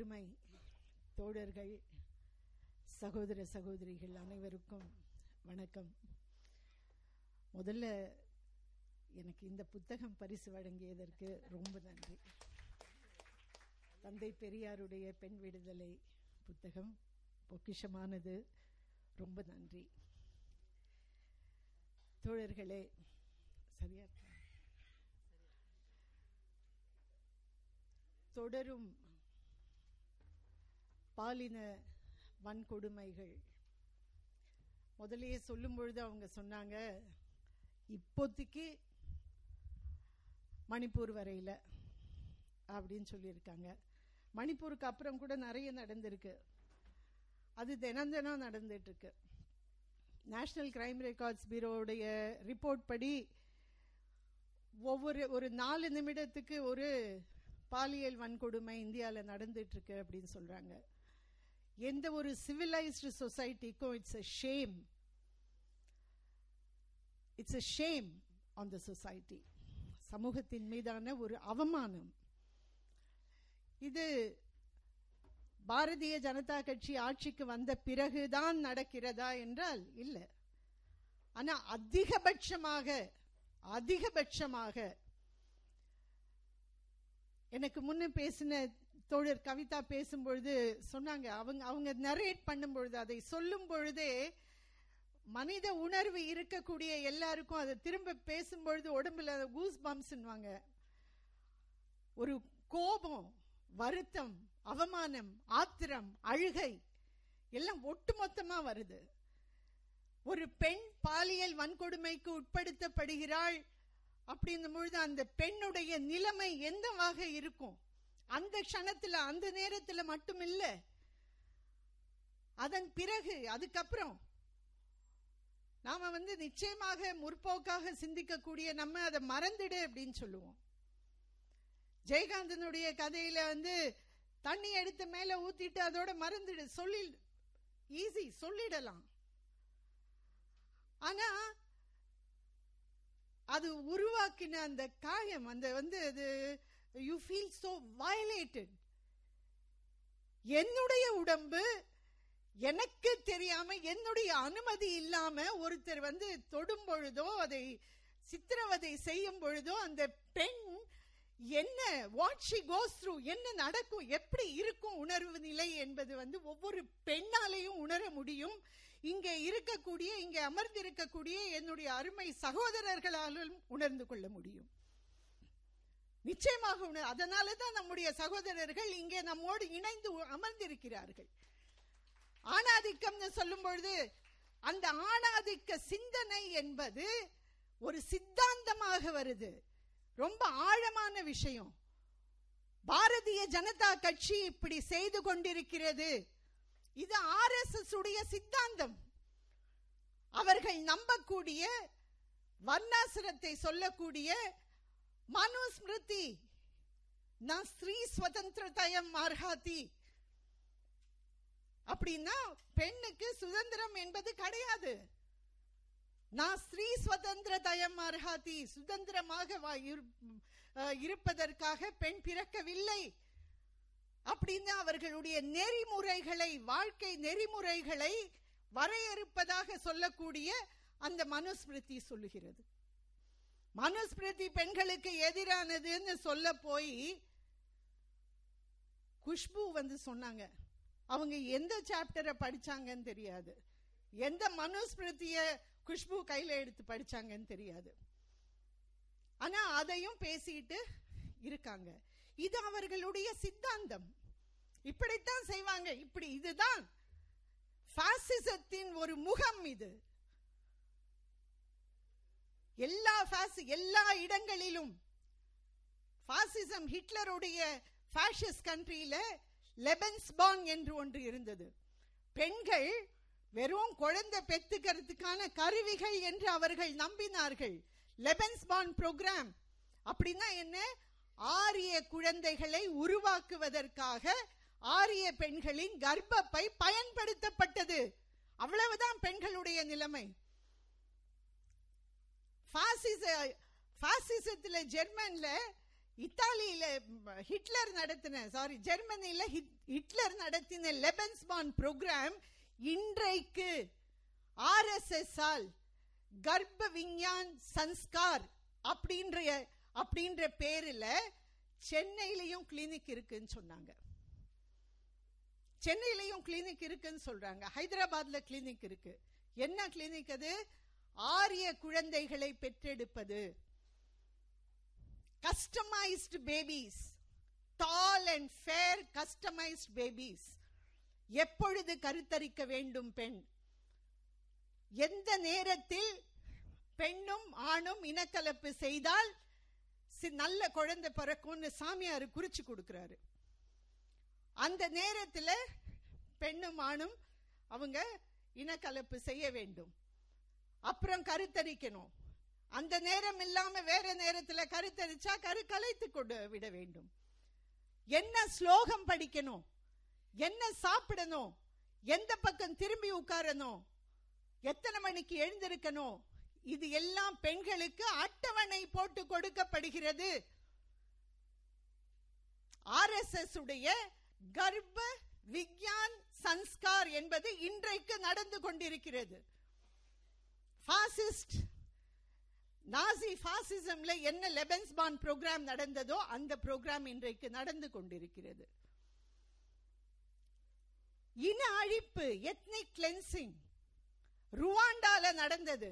அருமை தோழர்கள் சகோதர சகோதரிகள் அனைவருக்கும் வணக்கம். முதல்ல எனக்கு இந்த புத்தகம் பரிசு வழங்கியதற்கு ரொம்ப நன்றி. தந்தை பெரியாருடைய பெண் விடுதலை புத்தகம் பொக்கிஷமானது. ரொம்ப நன்றி. தோழர்களே சரியா தொடரும் பாலின வன்கொடுமைகள். முதலையே சொல்லும் பொழுது அவங்க சொன்னாங்க இப்போதைக்கு மணிப்பூர் வரையில அப்படின்னு சொல்லியிருக்காங்க. மணிப்பூருக்கு அப்புறம் கூட நிறைய நடந்திருக்கு. அது தினம் தினம் நடந்துட்டு இருக்கு கிரைம் ரெக்கார்ட்ஸ் பீரோவுடைய ரிப்போர்ட் படி ஒவ்வொரு ஒரு நாலு நிமிடத்துக்கு ஒரு பாலியல் வன்கொடுமை இந்தியாவில் நடந்துட்டு இருக்கு அப்படின்னு சொல்றாங்க. எந்த ஒரு civilised சொசைட்டிக்கும் it's a shame it's a shame on the society சமூகத்தின் மீதான ஒரு அவமானம். இது பாரதிய ஜனதா கட்சி ஆட்சிக்கு வந்த பிறகுதான் நடக்கிறதா என்றால் இல்லை. ஆனா அதிகபட்சமாக அதிகபட்சமாக எனக்கு முன்ன பேசின தோழர் கவிதா பேசும்பொழுது சொன்னாங்க. அவங்க அவங்க நரேட் பண்ணும் பொழுது அதை சொல்லும் பொழுதே மனித உணர்வு இருக்கக்கூடிய எல்லாருக்கும் அதை திரும்ப பேசும்பொழுது உடம்புல கூஸ் பம்ஸ்ன்னுவாங்க ஒரு கோபம் வருத்தம் அவமானம் ஆத்திரம் அழுகை எல்லாம் ஒட்டுமொத்தமா வருது. ஒரு பெண் பாலியல் வன்கொடுமைக்கு உட்படுத்தப்படுகிறாள் அப்படின்னும் பொழுது அந்த பெண்ணுடைய நிலைமை எந்த வகை இருக்கும்? அந்த க்ஷணத்துல அந்த நேரத்துல மட்டும் இல்ல அதன் பிறகு அதுக்கப்புறம் நாம வந்து நிச்சயமாக முற்போக்காக சிந்திக்கக்கூடிய நம்ம அதை மறந்துடு அப்படின்னு சொல்லுவோம். ஜெயகாந்தனுடைய கதையில வந்து தண்ணி எடுத்து மேல ஊத்திட்டு அதோட மறந்துடு சொல்லி ஈஸி சொல்லிடலாம். ஆனா அது உருவாக்கின அந்த காயம் அந்த வந்து அது யூ ஃபீல் சோ வயலேட்டட் என்னுடைய உடம்பு எனக்கு தெரியாம என்னுடைய அனுமதி இல்லாம ஒருத்தர் வந்து தொடும் பொழுதோ அதை சித்திரவதை செய்யும் பொழுதோ அந்த பெண் என்ன வாட் ஷி கோஸ் த்ரூ என்ன நடக்கும் எப்படி இருக்கும் உணர்வு நிலை என்பது வந்து ஒவ்வொரு பெண்ணாலையும் உணர முடியும். இங்கே இருக்கக்கூடிய இங்கே அமர்ந்திருக்கக்கூடிய என்னுடைய அருமை சகோதரர்களாலும் உணர்ந்து கொள்ள முடியும். நிச்சயமாக உணர் அதனால தான் நம்முடைய சகோதரர்கள் இங்கே நம்மோடு இணைந்து அமர்ந்திருக்கிறார்கள். ஆணாதிக்கம்னு சொல்லும் பொழுது அந்த ஆணாதிக்க சிந்தனை என்பது ஒரு சித்தாந்தமாக வருது. ரொம்ப ஆழமான விஷயம். பாரதிய ஜனதா கட்சி இப்படி செய்து கொண்டிருக்கிறது. இது ஆர் எஸ் எஸ் உடைய சித்தாந்தம். அவர்கள் நம்பக்கூடிய வர்ணாசிரத்தை சொல்லக்கூடிய மனுஸ்மிருதி. நான் ஸ்ரீ சுதந்திரதயம் அர்ஹாதி. அப்படின்னா பெண்ணுக்கு சுதந்திரம் என்பது கிடையாது. நான் ஸ்ரீ சுதந்திர தயம் அர்ஹாதி. சுதந்திரமாக இருப்பதற்காக பெண் பிறக்கவில்லை. அப்படின்னு அவர்களுடைய நெறிமுறைகளை வாழ்க்கை நெறிமுறைகளை வரையறுப்பதாக சொல்லக்கூடிய அந்த மனுஸ்மிருதி சொல்லுகிறது. மனுஸ்மிருதி பெண்களுக்கு எதிரானதுன்னு சொல்ல போய் குஷ்பு வந்து சொன்னாங்க. அவங்க எந்த சாப்டரை படிச்சாங்கன்னு தெரியாது. எந்த மனுஸ்மிருதிய குஷ்பு கையில எடுத்து படிச்சாங்கன்னு தெரியாது. ஆனா அதையும் பேசிட்டு இருக்காங்க. இது அவர்களுடைய சித்தாந்தம். இப்படித்தான் செய்வாங்க. இப்படி இதுதான். பாசிசத்தின் ஒரு முகம் இது. எல்லா எல்லா இடங்களிலும் ஃபாசிசம் ஹிட்லருடைய ஃபேஷஸ் கண்ட்ரியில லெபன்ஸ்பாங் என்று ஒன்று இருந்தது. பெண்கள் வெறும் குழந்தை பெத்துக்கிறதுக்கான கருவிகள் என்று அவர்கள் நம்பினார்கள். லெபன்ஸ்பான் புரோகிராம் அப்படின்னா என்ன? ஆரிய குழந்தைகளை உருவாக்குவதற்காக ஆரிய பெண்களின் கர்ப்பப்பை பயன்படுத்தப்பட்டது. அவ்வளவுதான் பெண்களுடைய நிலைமை. பாசிச பாசிசத்துல ஜெர்மன்ல இத்தாலியில ஹிட்லர் நடத்தின சாரி ஜெர்மனியில ஹிட்- ஹிட்லர் நடத்தின லெபன்ஸ்மான் புரோகிராம் இன்றைக்கு ஆர்எஸ்எஸ் ஆல் கர்ப்ப விஞ்ஞான் சன்ஸ்கார் அப்படின்ற அப்படின்ற பேரில் சென்னையிலயும் கிளினிக் இருக்குன்னு சொன்னாங்க. சென்னையிலையும் கிளினிக் இருக்குன்னு சொல்றாங்க. ஹைதராபாத்ல கிளினிக் இருக்கு. என்ன கிளினிக் அது? ஆரிய குழந்தைகளை பெற்றெடுப்பது. Customised babies tall and fair customised babies எப்பொழுது கருத்தரிக்க வேண்டும் பெண்? எந்த நேரத்தில் பெண்ணும் ஆணும் இனக்கலப்பு செய்தால் சி- நல்ல குழந்தை பிறக்கும்னு சாமியார் குறிச்சு கொடுக்கிறாரு. அந்த நேரத்துல பெண்ணும் ஆணும் அவங்க இனக்கலப்பு செய்ய வேண்டும். அப்புறம் கருத்தரிக்கணும். அந்த நேரம் இல்லாம வேற நேரத்துல கருத்தரிச்சா கரு கலைத்து கொண்டு விட வேண்டும். என்ன ஸ்லோகம் படிக்கணும்? என்ன சாப்பிடணும்? எந்த பக்கம் திரும்பி உட்காரணும்? எத்தனை மணிக்கு எழுந்திருக்கணும்? இது எல்லாம் பெண்களுக்கு அட்டவணை போட்டு கொடுக்கப்படுகிறது. ஆர்எஸ்எஸ் உடைய கர்ப்ப விக்யான் சன்ஸ்கார் என்பது இன்றைக்கு நடந்து கொண்டிருக்கிறது. பாசிஸ்ட் நாசி பாசிசம்ல என்ன லெபன்ஸ்பான் ப்ரோக்ராம் நடந்ததோ அந்த ப்ரோக்ராம் இன்றைக்கு நடந்து கொண்டிருக்கிறது. இன அழிப்பு எத்னிக் கிளென்சிங் ருவாண்டால நடந்தது.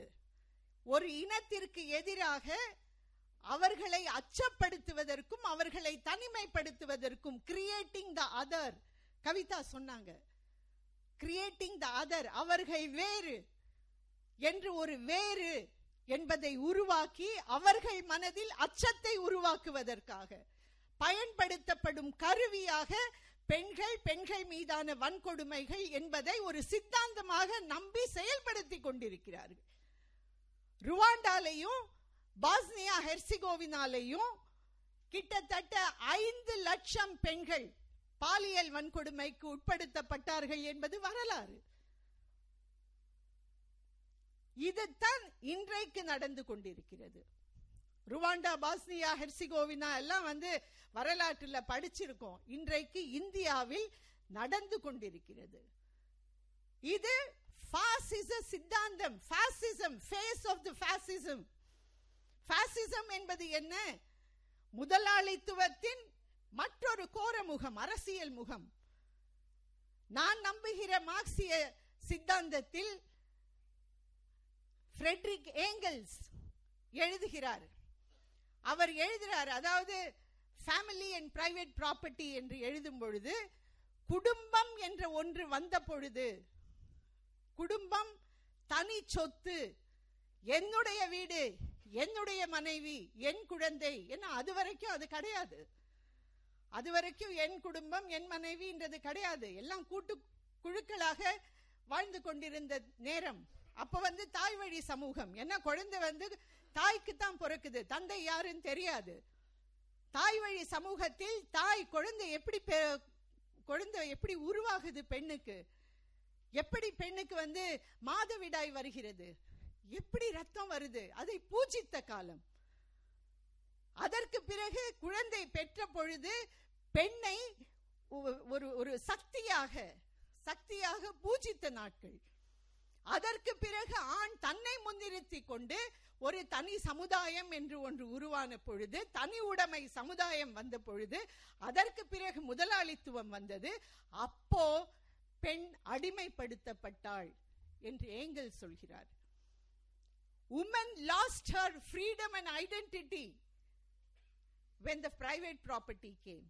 ஒரு இனத்திற்கு எதிராக அவர்களை அச்சப்படுத்துவதற்கும் அவர்களை தனிமைப்படுத்துவதற்கும் கிரியேட்டிங் த அதர் கவிதா சொன்னாங்க. கிரியேட்டிங் த அதர் அவர்கள் வேறு. என்று ஒரு வேறு என்பதை உருவாக்கி அவர்கள் மனதில் அச்சத்தை உருவாக்குவதற்காக பயன்படுத்தப்படும் கருவியாக பெண்கள் பெண்கள் மீதான வன்கொடுமைகள் என்பதை ஒரு சித்தாந்தமாக நம்பி செயல்படுத்தி கொண்டிருக்கிறார்கள். ருவாண்டாலையும் பாஸ்னியா ஹெர்சிகோவினாலையும் கிட்டத்தட்ட ஐந்து லட்சம் பெண்கள் பாலியல் வன்கொடுமைக்கு உட்படுத்தப்பட்டார்கள் என்பது வரலாறு. இதுதான் இன்றைக்கு நடந்து கொண்டிருக்கிறது. ருவாண்டா பாஸ்னியா ஹெர்சிகோவினா எல்லாம் வந்து வரலாற்றுல படிச்சிருக்கோம். இன்றைக்கு இந்தியாவில் நடந்து கொண்டிருக்கிறது. இது பாசிச சித்தாந்தம் பாசிசம் ஃபேஸ் ஆஃப் தி பாசிசம் பாசிசம் என்பது என்ன? முதலாளித்துவத்தின் மற்றொரு கோர முகம் அரசியல் முகம். நான் நம்புகிற மார்க்சிய சித்தாந்தத்தில் ஃப்ரெட்ரிக் ஏங்கல்ஸ் எழுதுகிறார். அவர் எழுதுகிறார் அதாவது ஃபேமிலி அண்ட் பிரைவேட் ப்ராப்பர்ட்டி என்று எழுதும் பொழுது குடும்பம் என்ற ஒன்று வந்த பொழுது குடும்பம் தனி சொத்து என்னுடைய வீடு என்னுடைய மனைவி என் குழந்தை என்ன அது வரைக்கும் அது கிடையாது. அது வரைக்கும் என் குடும்பம் என் மனைவின்றது கிடையாது. எல்லாம் கூட்டு குழுக்களாக வாழ்ந்து கொண்டிருந்த நேரம். அப்ப வந்து தாய் வழி சமூகம். என்ன குழந்தை வந்து தாய்க்கு தான் பிறக்குது. தந்தை யாருன்னு தெரியாது. தாய் வழி சமூகத்தில் தாய் குழந்தை எப்படி பெ- குழந்தை எப்படி உருவாகுது பெண்ணுக்கு? எப்படி பெண்ணுக்கு வந்து மாதவிடாய் வருகிறது? எப்படி ரத்தம் வருது? அதை பூஜித்த காலம். அதற்கு பிறகு குழந்தை பெற்ற பொழுது பெண்ணை ஒரு ஒரு சக்தியாக சக்தியாக பூஜித்த நாட்கள். அதற்கு பிறகு ஆண் தன்னை முன்னிறுத்தி கொண்டு ஒரு தனி சமுதாயம் என்று ஒன்று உருவான பொழுது தனி உடைமை சமுதாயம் வந்த பொழுது அதற்கு பிறகு முதலாளித்துவம் வந்தது. அப்போ பெண் அடிமைப்படுத்தப்பட்டாள் என்று ஏங்கல் சொல்கிறார். Woman lost her freedom and identity when the private property came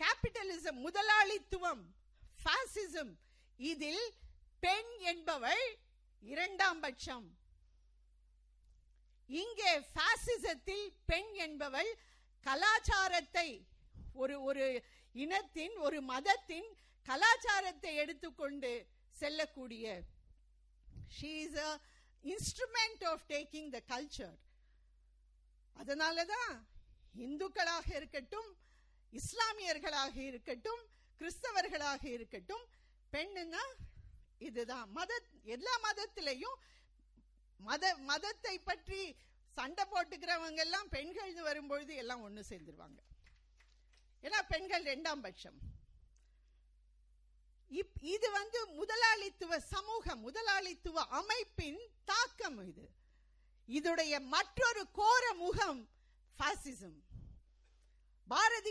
capitalism முதலாளித்துவம் ஃபாசிசம் இதில் பெண் என்பவள் இரண்டாம் பட்சம். இங்கே பாசிசத்தில் பெண் என்பவள் கலாச்சாரத்தை ஒரு ஒரு இனத்தின் ஒரு மதத்தின் கலாச்சாரத்தை எடுத்துக்கொண்டு செல்லக்கூடிய. She a instrument of taking the culture culture. அதனாலதான் இந்துக்களாக இருக்கட்டும் இஸ்லாமியர்களாக இருக்கட்டும் கிறிஸ்தவர்களாக இருக்கட்டும் பெண்ணுன்னா இதுதான். மத எல்லா மதத்திலையும் மத மதத்தை பற்றி சண்டை போட்டுக்கிறவங்க எல்லாம் பெண்கள் வரும்பொழுது எல்லாம் ஒண்ணு சேர்ந்துருவாங்க. ஏன்னா பெண்கள் ரெண்டாம் பட்சம். இப்- இது வந்து முதலாளித்துவ சமூகம் முதலாளித்துவ அமைப்பின் தாக்கம் இது. இதுடைய மற்றொரு கோர முகம் பாசிசம்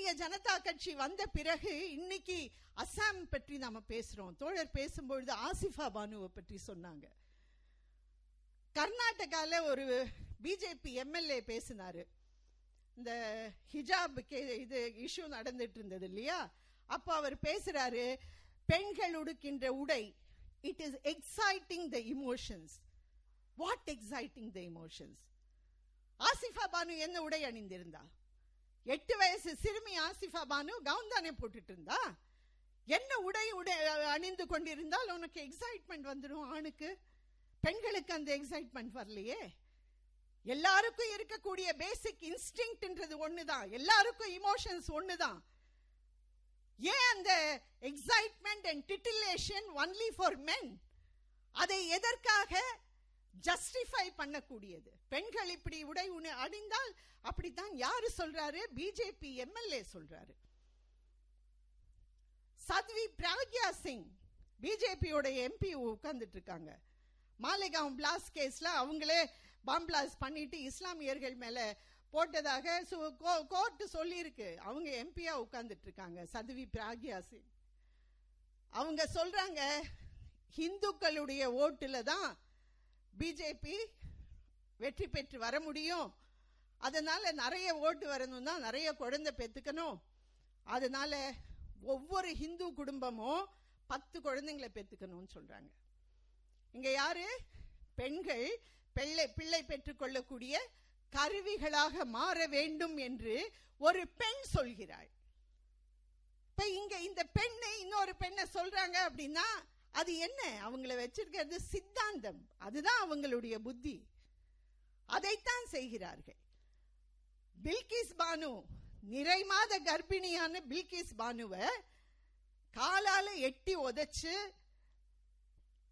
பாரதிய ஜனதா கட்சி வந்த பிறகு இன்னைக்கு அசாம் பற்றி நாம பேசுறோம். தோழர் பேசும்பொழுது ஆசிஃபா பானுவை பற்றி சொன்னாங்க. கர்நாடகால ஒரு பிஜேபி எம்எல்ஏ பேசினாரு. இந்த ஹிஜாப் இது இஷ்யூ நடந்துட்டு இருந்தது இல்லையா? அப்ப அவர் பேசுறாரு பெண்கள் உடுக்கின்ற உடை it is exciting the emotions what exciting the emotions Asifa Banu என்ன உடை அணிந்திருந்தா? எட்டு வயசு சிறுமி ஆசிஃபா பானு கவுன் தானே போட்டுட்டு இருந்தா? என்ன உடை உடை அணிந்து கொண்டிருந்தால் உனக்கு எக்ஸைட்மெண்ட் வந்துடும் ஆணுக்கு? பெண்களுக்கு அந்த எக்ஸைட்மெண்ட் வரலையே. எல்லாருக்கும் இருக்கக்கூடிய பேசிக் இன்ஸ்டிங்க்ட்ன்றது ஒண்ணுதான். எல்லாருக்கும் இமோஷன்ஸ் ஒண்ணுதான். ஏன் அந்த excitement and titillation only for men அதை எதற்காக ஜஸ்டிஃபை பண்ணக்கூடியது. பெண்கள் இப்படி உடை உண- அணிந்தால் அப்படித்தான் யாரு சொல்றாரு? பிஜேபி எம்எல்ஏ சொல்றாரு. சத்வி பிராக்யா சிங் பிஜேபியோட எம்பி உட்கார்ந்துட்டு இருக்காங்க. மாலேகாவ் பிளாஸ்ட் கேஸ்ல அவங்களே பாம்பிளாஸ் பண்ணிட்டு இஸ்லாமியர்கள் மேல போட்டதாக கோர்ட் சொல்லியிருக்கு. அவங்க எம்பியா உட்கார்ந்துட்டு இருக்காங்க சத்வி பிராக்யா சிங் அவங்க சொல்றாங்க இந்துக்களுடைய ஓட்டுல தான் பிஜேபி வெற்றி பெற்று வர முடியும். அதனால நிறைய ஓட்டு வரணும்னா நிறைய குழந்தை பெத்துக்கணும். அதனால ஒவ்வொரு ஹிந்து குடும்பமும் பத்து குழந்தைங்களை பெத்துக்கணும்னு சொல்றாங்க. இங்க யாரு? பெண்கள் பிள்ளை பிள்ளை பெற்றுக்கொள்ளக்கூடிய கருவிகளாக மாற வேண்டும் என்று ஒரு பெண் சொல்கிறாள். இப்ப இங்க இந்த பெண்ணை இன்னொரு பெண்ணை சொல்றாங்க அப்படின்னா அது என்ன? அவங்கள வச்சிருக்கிறது சித்தாந்தம். அதுதான் அவங்களுடைய புத்தி. அதைத்தான் செய்கிறார்கள். பில்கிஸ் பானு நிறை மாத கர்ப்பிணியான பில்கிஸ் பானுவை காலால எட்டி உதச்சு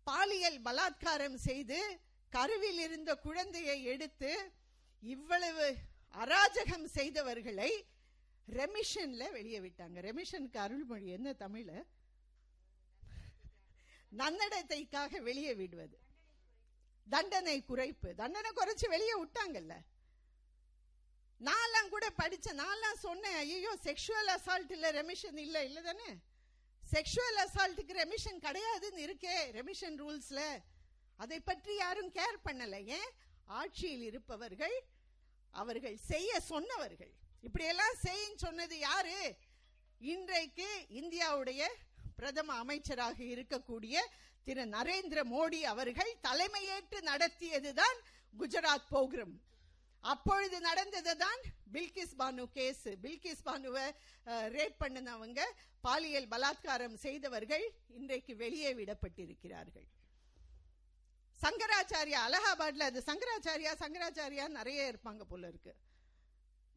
பாலியல் பலாத்காரம் செய்து கருவில் இருந்த குழந்தையை எடுத்து இவ்வளவு அராஜகம் செய்தவர்களை ரெமிஷன்ல வெளியே விட்டாங்க. ரெமிஷனுக்கு அருள்மொழி என்ன தமிழ? நன்னடத்தைக்காக வெளியே விடுவது. தண்டனை குறைப்பு. தண்டனை குறைச்சு வெளியே விட்டாங்கல்ல. நான்லாம் கூட படிச்ச நான்லாம் சொன்னேன் ஐயோ செக்ஷுவல் அசால்ட் இல்ல ரெமிஷன் இல்ல இல்ல தானே? செக்ஷுவல் அசால்ட்டுக்கு ரெமிஷன் கிடையாதுன்னு இருக்கே ரெமிஷன் ரூல்ஸ்ல அதை பற்றி யாரும் கேர் பண்ணல. ஏன்? ஆட்சியில் இருப்பவர்கள் அவர்கள் செய்ய சொன்னவர்கள். இப்படியெல்லாம் செய்யின்னு சொன்னது யாரு? இன்றைக்கு இந்தியாவுடைய பிரதம அமைச்சராக இருக்கக்கூடிய திரு நரேந்திர மோடி அவர்கள் தலைமையேற்று நடத்தியதுதான் குஜராத் போக்ரம். அப்பொழுது நடந்ததுதான் பில்கிஸ் பானு கேஸ். பில்கிஸ் பானுவை ரேப் பண்ணினவங்க பாலியல் பலாத்காரம் செய்தவர்கள் இன்றைக்கு வெளியே விடப்பட்டிருக்கிறார்கள். சங்கராச்சாரியா அலகாபாத்ல அது சங்கராச்சாரியா சங்கராச்சாரியா நிறைய இருப்பாங்க போல இருக்கு.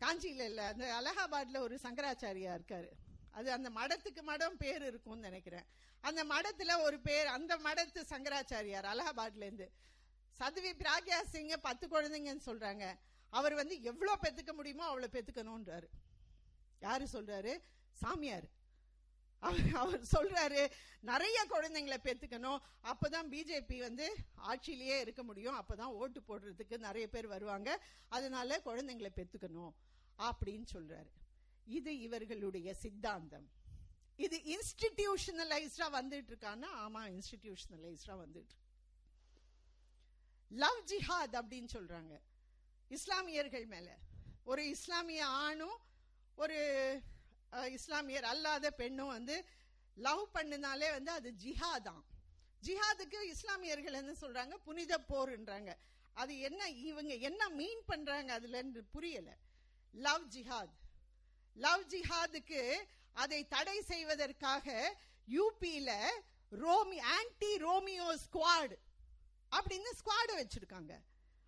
காஞ்சியில இல்ல அந்த அலகாபாத்ல ஒரு சங்கராச்சாரியா இருக்காரு. அது அந்த மடத்துக்கு மடம் பேர் இருக்கும்னு நினைக்கிறேன். அந்த மடத்துல ஒரு பேர் அந்த மடத்து சங்கராச்சாரியார் அலகாபாத்ல இருந்து சதுவி பிராக்யா சிங்க பத்து குழந்தைங்கன்னு சொல்றாங்க. அவர் வந்து எவ்வளவு பெத்துக்க முடியுமோ அவ்வளவு பெத்துக்கணும்ன்றாரு. யாரு சொல்றாரு? சாமியார். அவர் அவர் சொல்றாரு நிறைய குழந்தைங்களை பெத்துக்கணும். அப்பதான் பிஜேபி வந்து ஆட்சியிலேயே இருக்க முடியும். அப்பதான் ஓட்டு போடுறதுக்கு நிறைய பேர் வருவாங்க. அதனால குழந்தைங்களை பெத்துக்கணும் அப்படின்னு சொல்றாரு. இது இவர்களுடைய சித்தாந்தம். இது இன்ஸ்டிடியூஷனலைஸ்டா வந்துட்டு இருக்கான்னா ஆமா இன்ஸ்டிடியூஷனலைஸ்டா வந்துட்டு. லவ் ஜிஹாத் அப்படின்னு சொல்றாங்க. இஸ்லாமியர்கள் மேல. ஒரு இஸ்லாமிய ஆணும் ஒரு இஸ்லாமியர் அல்லாத பெண்ணும் வந்து லவ் பண்ணினாலே வந்து அது ஜிஹாதான் ஜிஹாதுக்கு இஸ்லாமியர்கள் என்ன சொல்றாங்க? புனித போர்ன்றாங்க. அது என்ன இவங்க என்ன மீன் பண்றாங்க அதுல புரியல. லவ் ஜிஹாத் லவ் ஜிஹாதுக்கு அதை தடை செய்வதற்காக யூபியில ரோமி ஆன்டி ரோமியோ ஸ்குவாட் அப்படின்னு ஸ்குவாடு வச்சிருக்காங்க.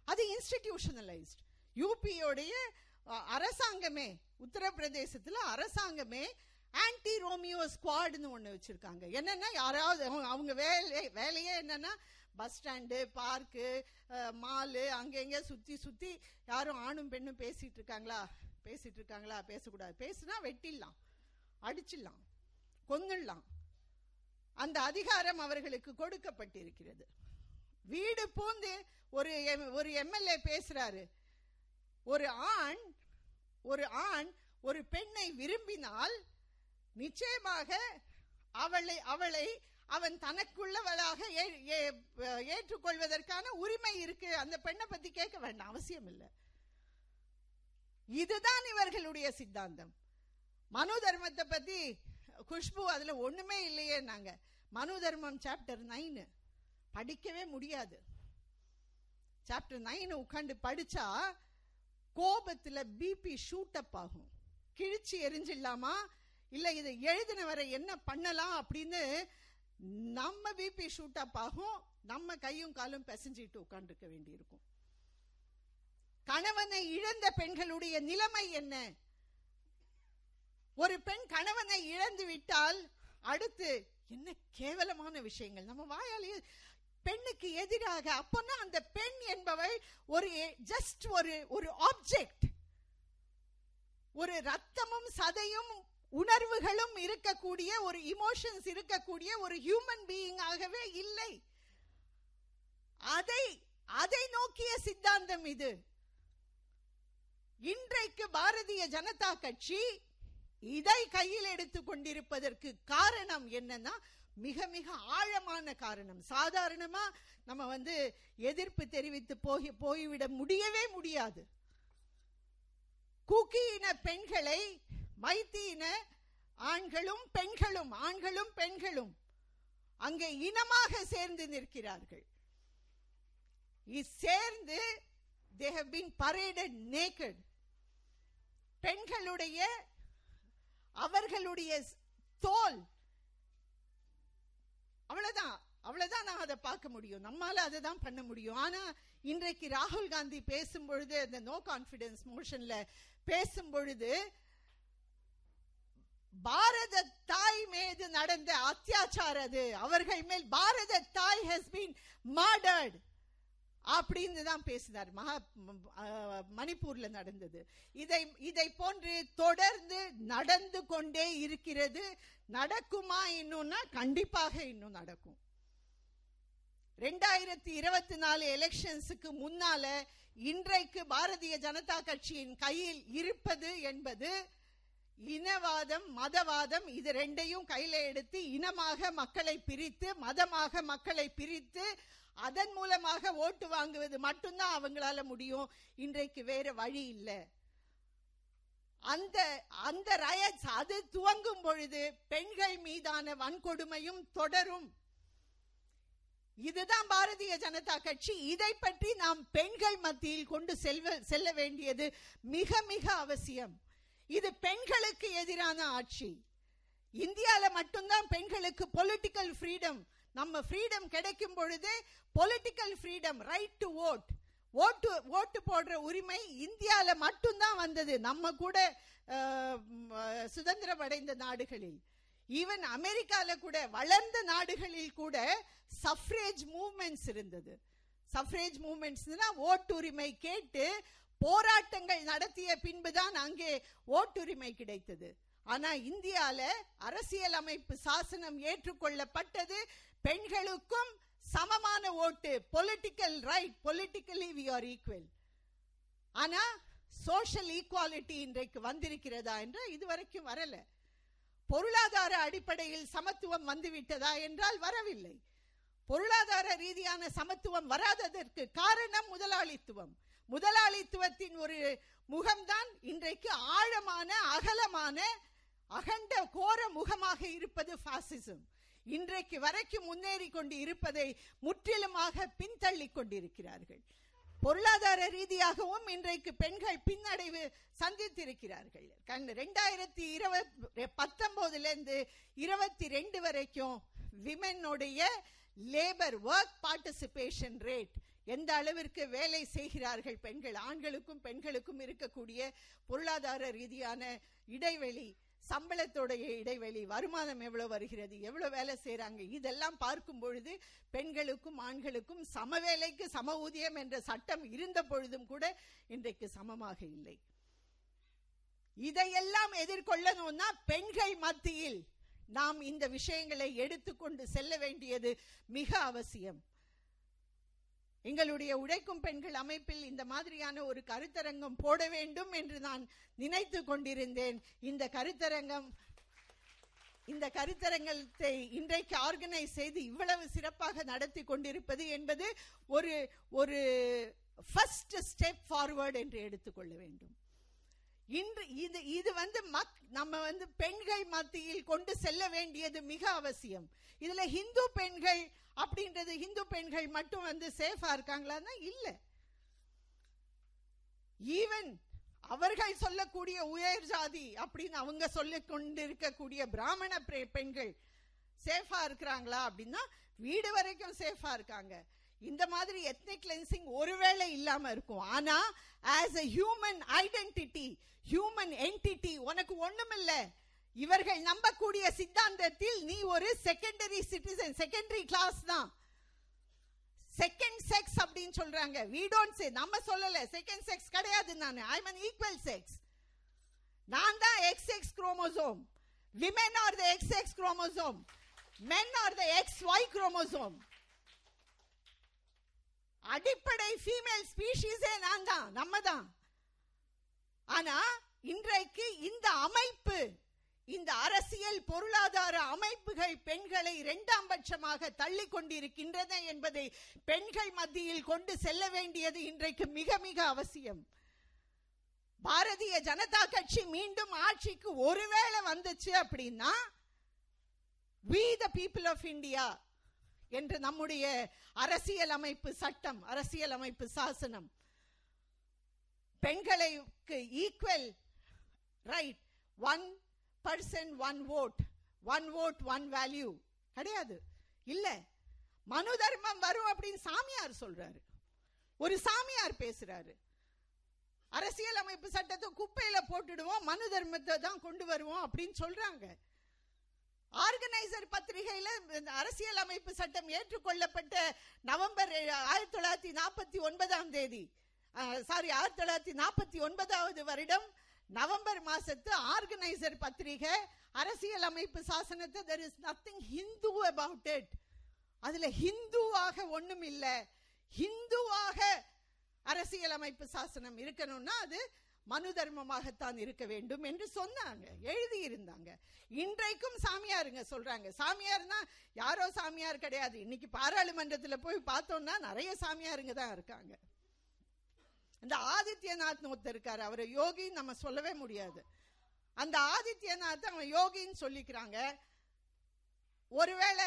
அது இன்ஸ்டிடியூஷனலைஸ்ட். யூபியோடைய அரசாங்கமே உத்தரப்பிரதேசத்துல அரசாங்கமே ஆன்டி ரோமியோ ஸ்குவாடுன்னு ஒண்ணு வச்சிருக்காங்க. என்னன்னா யாராவது அவங்க- அவங்க வேலை வேலையே என்னன்னா பஸ் ஸ்டாண்டு பார்க்கு மாலு அங்க எங்க சுத்தி சுத்தி யாரும் ஆணும் பெண்ணும் பேசிட்டு இருக்காங்களா? பேசிட்டு இருக்காங்களா? பேசக்கூடாது. பேசுனா வெட்டிடலாம். அடிச்சிடலாம். கொங்கிடலாம். அந்த அதிகாரம் அவர்களுக்கு கொடுக்கப்பட்டிருக்கிறது. வீடு பூந்து ஒரு எம்- ஒரு எம்எல்ஏ பேசுறாரு. ஒரு ஆண் ஒரு ஆண் ஒரு பெண்ணை விரும்பினால் நிச்சயமாக அவளை அவளை அவன் தனக்குள்ளவளாக ஏற்றுக்கொள்வதற்கான உரிமை இருக்கு. அந்த பெண்ணை பத்தி கேட்க வேண்டாம் அவசியம் இல்லை. இதுதான் இவர்களுடைய சித்தாந்தம். மனு தர்மத்தை பத்தி குஷ்பு அதுல ஒண்ணுமே இல்லையே நாங்க மனு தர்மம் சாப்டர் நைனு படிக்கவே முடியாது. சாப்டர் நைன் உட்காந்து படிச்சா கோபத்துல பிபி ஷூட் அப் ஆகும். கிழிச்சு எரிஞ்சிடலாமா? இல்ல இதை எழுதினவரை என்ன பண்ணலாம் அப்படின்னு நம்ம பிபி ஷூட் அப் ஆகும் நம்ம கையும் காலும் பிசைஞ்சிட்டு உட்காந்துருக்க வேண்டியிருக்கும். கணவனை இழந்த பெண்களுடைய நிலைமை என்ன? ஒரு பெண் கணவனை இழந்து விட்டால் அடுத்து என்ன கேவலமான விஷயங்கள். நம்ம வாயாலேயே பெண்ணுக்கு எதிராக அப்போனா அந்த பெண் என்பவள் ஒரு ஜஸ்ட் ஒரு ஒரு ஆப்ஜெக்ட் ஒரு ரத்தமும் சதையும் உணர்வுகளும் இருக்கக்கூடிய ஒரு இமோஷன்ஸ் இருக்கக்கூடிய ஒரு ஹியூமன் பீயிங் ஆகவே இல்லை. அதை அதை நோக்கிய சித்தாந்தம் இது. இன்றைக்கு பாரதிய ஜனதா கட்சி இதை கையில் எடுத்துக் கொண்டிருப்பதற்கு காரணம் என்னன்னா மிக மிக ஆழமான காரணம். சாதாரணமா நம்ம வந்து எதிர்ப்பு தெரிவித்து போய் போய்விட முடியவே முடியாது. குக்கி இன பெண்களை மைத்தீன ஆண்களும் பெண்களும் ஆண்களும் பெண்களும் அங்கே இனமாக சேர்ந்து நிற்கிறார்கள். இ- சேர்ந்து they have been பெண்களுடைய அவர்களுடைய தோல் அவ்வளவுதான் அவ்வளவுதான் நான் அதை பார்க்க முடியும். நம்மால அதை தான் பண்ண முடியும். ஆனா இன்றைக்கு ராகுல் காந்தி பேசும் பொழுது அந்த நோ கான்பிடன்ஸ் மோஷன்ல பேசும் பொழுது பாரத தாய் மீது நடந்த அத்தியாச்சார அது. அவர்கள் மேல் பாரத தாய் ஹஸ் பீன் மார்டர்ட் அப்படின்னு தான் பேசினார். மகா மணிப்பூர்ல நடந்தது. இதை இதை போன்று தொடர்ந்து நடந்து கொண்டே இருக்கிறது. நடக்குமா இன்னும்னா கண்டிப்பாக இன்னும் நடக்கும். ரெண்டாயிரத்தி இருபத்தி நாலு எலெக்ஷன்ஸுக்கு முன்னால இன்றைக்கு பாரதிய ஜனதா கட்சியின் கையில் இருப்பது என்பது இனவாதம் மதவாதம் இது ரெண்டையும் கையில எடுத்து இனமாக மக்களை பிரித்து மதமாக மக்களை பிரித்து அதன் மூலமாக ஓட்டு வாங்குவது மட்டும்தான் அவங்களால முடியும். இன்றைக்கு வேற வழி இல்லை. அந்த அந்த ரயட்ஸ் அது துவங்கும் பொழுது பெண்கள் மீதான வன்கொடுமையும் தொடரும். இதுதான் பாரதிய ஜனதா கட்சி. இதை பற்றி நாம் பெண்கள் மத்தியில் கொண்டு செல்வ செல்ல வேண்டியது மிக மிக அவசியம். இது பெண்களுக்கு எதிரான ஆட்சி. இந்தியால மட்டும்தான் பெண்களுக்கு பொலிட்டிக்கல் ஃப்ரீடம் நம்ம ஃப்ரீடம் கிடைக்கும் பொழுது political freedom right to vote ஓட்டு ஓட்டு போடுற உரிமை இந்தியால மட்டும்தான் வந்தது. நம்ம கூட சுதந்திரம் அடைந்த நாடுகளில். ஈவன் அமெரிக்கால கூட வளர்ந்த நாடுகளில் கூட சஃப்ரேஜ் மூவ்மெண்ட்ஸ் இருந்தது. சஃப்ரேஜ் மூவ்மெண்ட்ஸ்னா ஓட்டுரிமை கேட்டு போராட்டங்கள் நடத்திய பின்புதான் அங்கே ஓட்டுரிமை கிடைத்தது. ஆனா இந்தியால அரசியல் அமைப்பு சாசனம் ஏற்றுக்கொள்ளப்பட்டது. பெண்களுக்கும் சமமான ஓட்டு. Political right politically we are equal ஆனா சோஷியல் ஈக்குவாலிட்டி இன்றைக்கு வந்திருக்கிறதா என்று இதுவரைக்கும் வரல. பொருளாதார அடிப்படையில் சமத்துவம் வந்துவிட்டதா என்றால் வரவில்லை. பொருளாதார ரீதியான சமத்துவம் வராததற்கு காரணம் முதலாளித்துவம். முதலாளித்துவத்தின் ஒரு முகம்தான் இன்றைக்கு ஆழமான அகலமான அகண்ட கோர முகமாக இருப்பது பாசிசம் இன்றைக்கு வரைக்கும் முன்னேறி கொண்டு இருப்பதை முற்றிலுமாக பின்தள்ளி கொண்டிருக்கிறார்கள். பொருளாதார ரீதியாகவும் இன்றைக்கு பெண்கள் பின்னடைவு சந்தித்திருக்கிறார்கள். கண்ட- ரெண்டாயிரத்தி இருபத்தி பத்தொன்பதுல இருந்து இருபத்தி ரெண்டு வரைக்கும் விமெனுடைய லேபர் ஒர்க் பார்ட்டிசிபேஷன் ரேட் எந்த அளவிற்கு வேலை செய்கிறார்கள் பெண்கள் ஆண்களுக்கும் பெண்களுக்கும் இருக்கக்கூடிய பொருளாதார ரீதியான இடைவெளி சம்பளத்தோடைய இடைவெளி வருமானம் எவ்வளவு வருகிறது எவ்வளவு வேலை செய்யறாங்க இதெல்லாம் பார்க்கும் பொழுது பெண்களுக்கும் ஆண்களுக்கும் சம வேலைக்கு சம ஊதியம் என்ற சட்டம் இருந்த பொழுதும் கூட இன்றைக்கு சமமாக இல்லை. இதையெல்லாம் எதிர்கொள்ளணும்னா பெண்கள் மத்தியில் நாம் இந்த விஷயங்களை எடுத்துக்கொண்டு செல்ல வேண்டியது மிக அவசியம். எங்களுடைய உழைக்கும் பெண்கள் அமைப்பில் இந்த மாதிரியான ஒரு கருத்தரங்கம் போட வேண்டும் என்று நான் நினைத்து கொண்டிருந்தேன். இந்த கருத்தரங்கம் இந்த கருத்தரங்கத்தை இன்றைக்கு ஆர்கனைஸ் செய்து இவ்வளவு சிறப்பாக நடத்தி கொண்டிருப்பது என்பது ஒரு ஒரு ஃபர்ஸ்ட் ஸ்டெப் ஃபார்வர்டு என்று எடுத்துக்கொள்ள வேண்டும். இன்று இது இது வந்து மக் நம்ம வந்து பெண்கள் மத்தியில் கொண்டு செல்ல வேண்டியது மிக அவசியம். இதுல ஹிந்து பெண்கள் அப்படின்றது ஹிந்து பெண்கள் மட்டும் வந்து சேஃபா இருக்காங்களான்னா இல்ல. ஈவன் அவர்கள் சொல்லக்கூடிய உயர் ஜாதி அப்படின்னு அவங்க சொல்லி கொண்டிருக்கக்கூடிய பிராமண பெண்கள் சேஃபா இருக்கிறாங்களா அப்படின்னா வீடு வரைக்கும் சேஃபா இருக்காங்க. இந்த மாதிரி எத்னிக் கிளென்சிங் ஒருவேளை இல்லாம இருக்கும். ஆனா as a human identity human entity உனக்கு ஒண்ணுமில்ல. இவர்கள் நம்பக்கூடிய சித்தாந்தத்தில் நீ ஒரு செகண்டரி சிட்டிசன் செகண்டரி கிளாஸ் தான். செகண்ட் செக்ஸ் அப்படின்னு சொல்றாங்க. வி டோன்ட் சே நம்ம சொல்லல. செகண்ட் செக்ஸ் கிடையாது நான். ஐ மீன் ஈக்குவல் செக்ஸ் நான் தான் X X chromosome women are the X X chromosome men are the X Y chromosome அடிப்படை ஃபீமேல் ஸ்பீஷீஸே நான் தான் நம்ம தான் ஆனா இன்றைக்கு இந்த அமைப்பு இந்த அரசியல் பொருளாதார அமைப்புகள் பெண்களை இரண்டாம் பட்சமாக தள்ளி கொண்டிருக்கின்றன என்பதை பெண்கள் மத்தியில் கொண்டு செல்ல வேண்டியது இன்றைக்கு மிக மிக அவசியம். பாரதிய ஜனதா கட்சி மீண்டும் ஆட்சிக்கு ஒருவேளை வந்துச்சு அப்படின்னா we the people of India என்று நம்முடைய அரசியல் அமைப்பு சட்டம் அரசியல் அமைப்பு சாசனம். பெண்களுக்கு equal right one person one vote one vote one value கிடையாது. இல்ல. மனு தர்மம் வரும் அப்படின்னு சாமியார் சொல்றாரு. ஒரு சாமியார் பேசுறாரு. அரசியல் அமைப்பு சட்டத்தை குப்பையில போட்டுடுவோம் மனு தர்மத்தை தான் கொண்டு வருவோம் அப்படின்னு சொல்றாங்க. ஆர்கனைசர் பத்திரிகையில அரசியல் அமைப்பு சட்டம் ஏற்றுக்கொள்ளப்பட்ட நவம்பர் ஆயிரத்தி தொள்ளாயிரத்தி நாற்பத்தி ஒன்பதாம் தேதி சாரி ஆயிரத்தி தொள்ளாயிரத்தி நாற்பத்தி ஒன்பதாவது வருடம் நவம்பர் மாசத்து ஆர்கனைசர் பத்திரிகை அரசியல் அமைப்பு சாசனத்தை there is nothing Hindu about it அதுல ஹிந்துவாக ஒண்ணும் இல்ல ஹிந்துவாக அரசியல் அமைப்பு சாசனம் இருக்கணும்னா அது மனு தர்மமாகத்தான் இருக்க வேண்டும் என்று சொன்னாங்க எழுதி இருந்தாங்க இன்றைக்கும் சாமியாருங்க சொல்றாங்க. சாமியார்னா யாரோ சாமியார் கிடையாது. இன்னைக்கு பாராளுமன்றத்துல போய் பார்த்தோம்னா நிறைய சாமியாருங்க தான் இருக்காங்க. இந்த ஆதித்யநாத் ஒருத்தர் இருக்காரு. அவரை யோகின்னு நம்ம சொல்லவே முடியாது. அந்த ஆதித்யநாத் அவன் யோகின்னு சொல்லிக்கிறாங்க. ஒருவேளை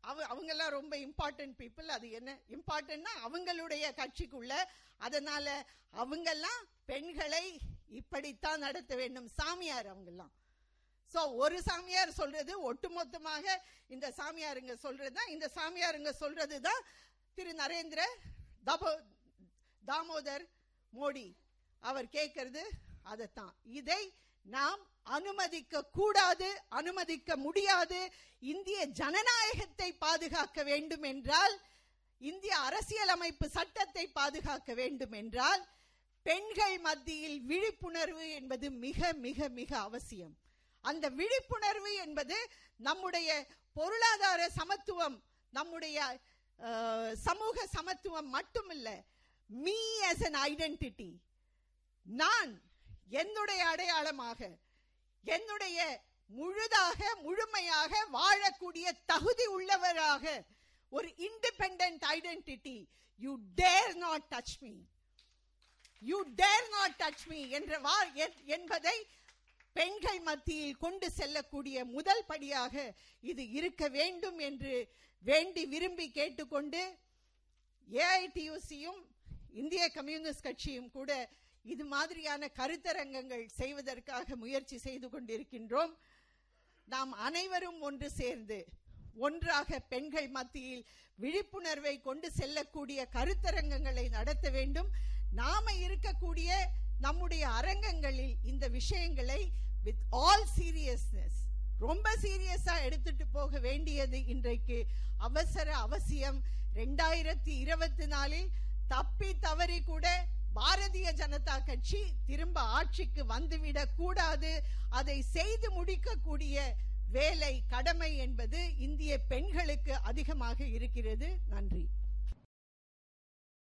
அவ அவங்கெல்லாம் ரொம்ப இம்பார்ட்டன்ட் பீப்புள் அது என்ன? இம்பார்ட்டன்ட்னா அவங்களுடைய கட்சிக்குள்ள. அதனால அவங்கெல்லாம் பெண்களை இப்படித்தான் நடத்த வேண்டும். சாமியார் அவங்கெல்லாம். சோ ஒரு சாமியார் சொல்றது ஒட்டுமொத்தமாக இந்த சாமியாருங்க சொல்றதுதான் இந்த சாமியாருங்க சொல்றதுதான் திரு நரேந்திர தபோ தாமோதர் மோடி. அவர் கேட்கறது அதைத்தான். இதை நாம் அனுமதிக்க கூடாது அனுமதிக்க முடியாது இந்திய ஜனநாயகத்தை பாதுகாக்க வேண்டும் என்றால் இந்திய அரசியலமைப்பு சட்டத்தை பாதுகாக்க வேண்டும் என்றால் பெண்கள் மத்தியில் விழிப்புணர்வு என்பது மிக மிக மிக அவசியம். அந்த விழிப்புணர்வு என்பது நம்முடைய பொருளாதார சமத்துவம் நம்முடைய சமூக சமத்துவம் மட்டுமில்ல மீ அஸ் அன் ஐடென்டிட்டி நான் என்னுடைய அடையாளமாக என்னுடைய முழுதாக முழுமையாக வாழக்கூடிய தகுதி உள்ளவராக ஒரு independent identity you dare not touch me you dare not touch me என்ற வா என்- என்பதை பெண்கள் மத்தியில் கொண்டு செல்லக்கூடிய முதல் படியாக இது இருக்க வேண்டும் என்று வேண்டி விரும்பி கேட்டுக்கொண்டு ஏஐடியூசியும் இந்திய கம்யூனிஸ்ட் கட்சியும் கூட இது மாதிரியான கருத்தரங்கங்கள் செய்வதற்காக முயற்சி செய்து கொண்டிருக்கின்றோம். நாம் அனைவரும் ஒன்று சேர்ந்து ஒன்றாக பெண்கள் மத்தியில் விழிப்புணர்வை கொண்டு செல்லக்கூடிய கருத்தரங்கங்களை நடத்த வேண்டும். நாம இருக்கக்கூடிய நம்முடைய அரங்கங்களில் இந்த விஷயங்களை வித் ஆல் சீரியஸ்னஸ் ரொம்ப சீரியஸா எடுத்துட்டு போக வேண்டியது இன்றைக்கு அவசர அவசியம். ரெண்டாயிரத்தி இருபத்தி நாலில் தப்பி தவறி கூட பாரதிய ஜனதா கட்சி திரும்ப ஆட்சிக்கு வந்துவிடக் கூடாது. அதை செய்து முடிக்கக்கூடிய வேலை கடமை என்பது இந்திய பெண்களுக்கு அதிகமாக இருக்கிறது. நன்றி.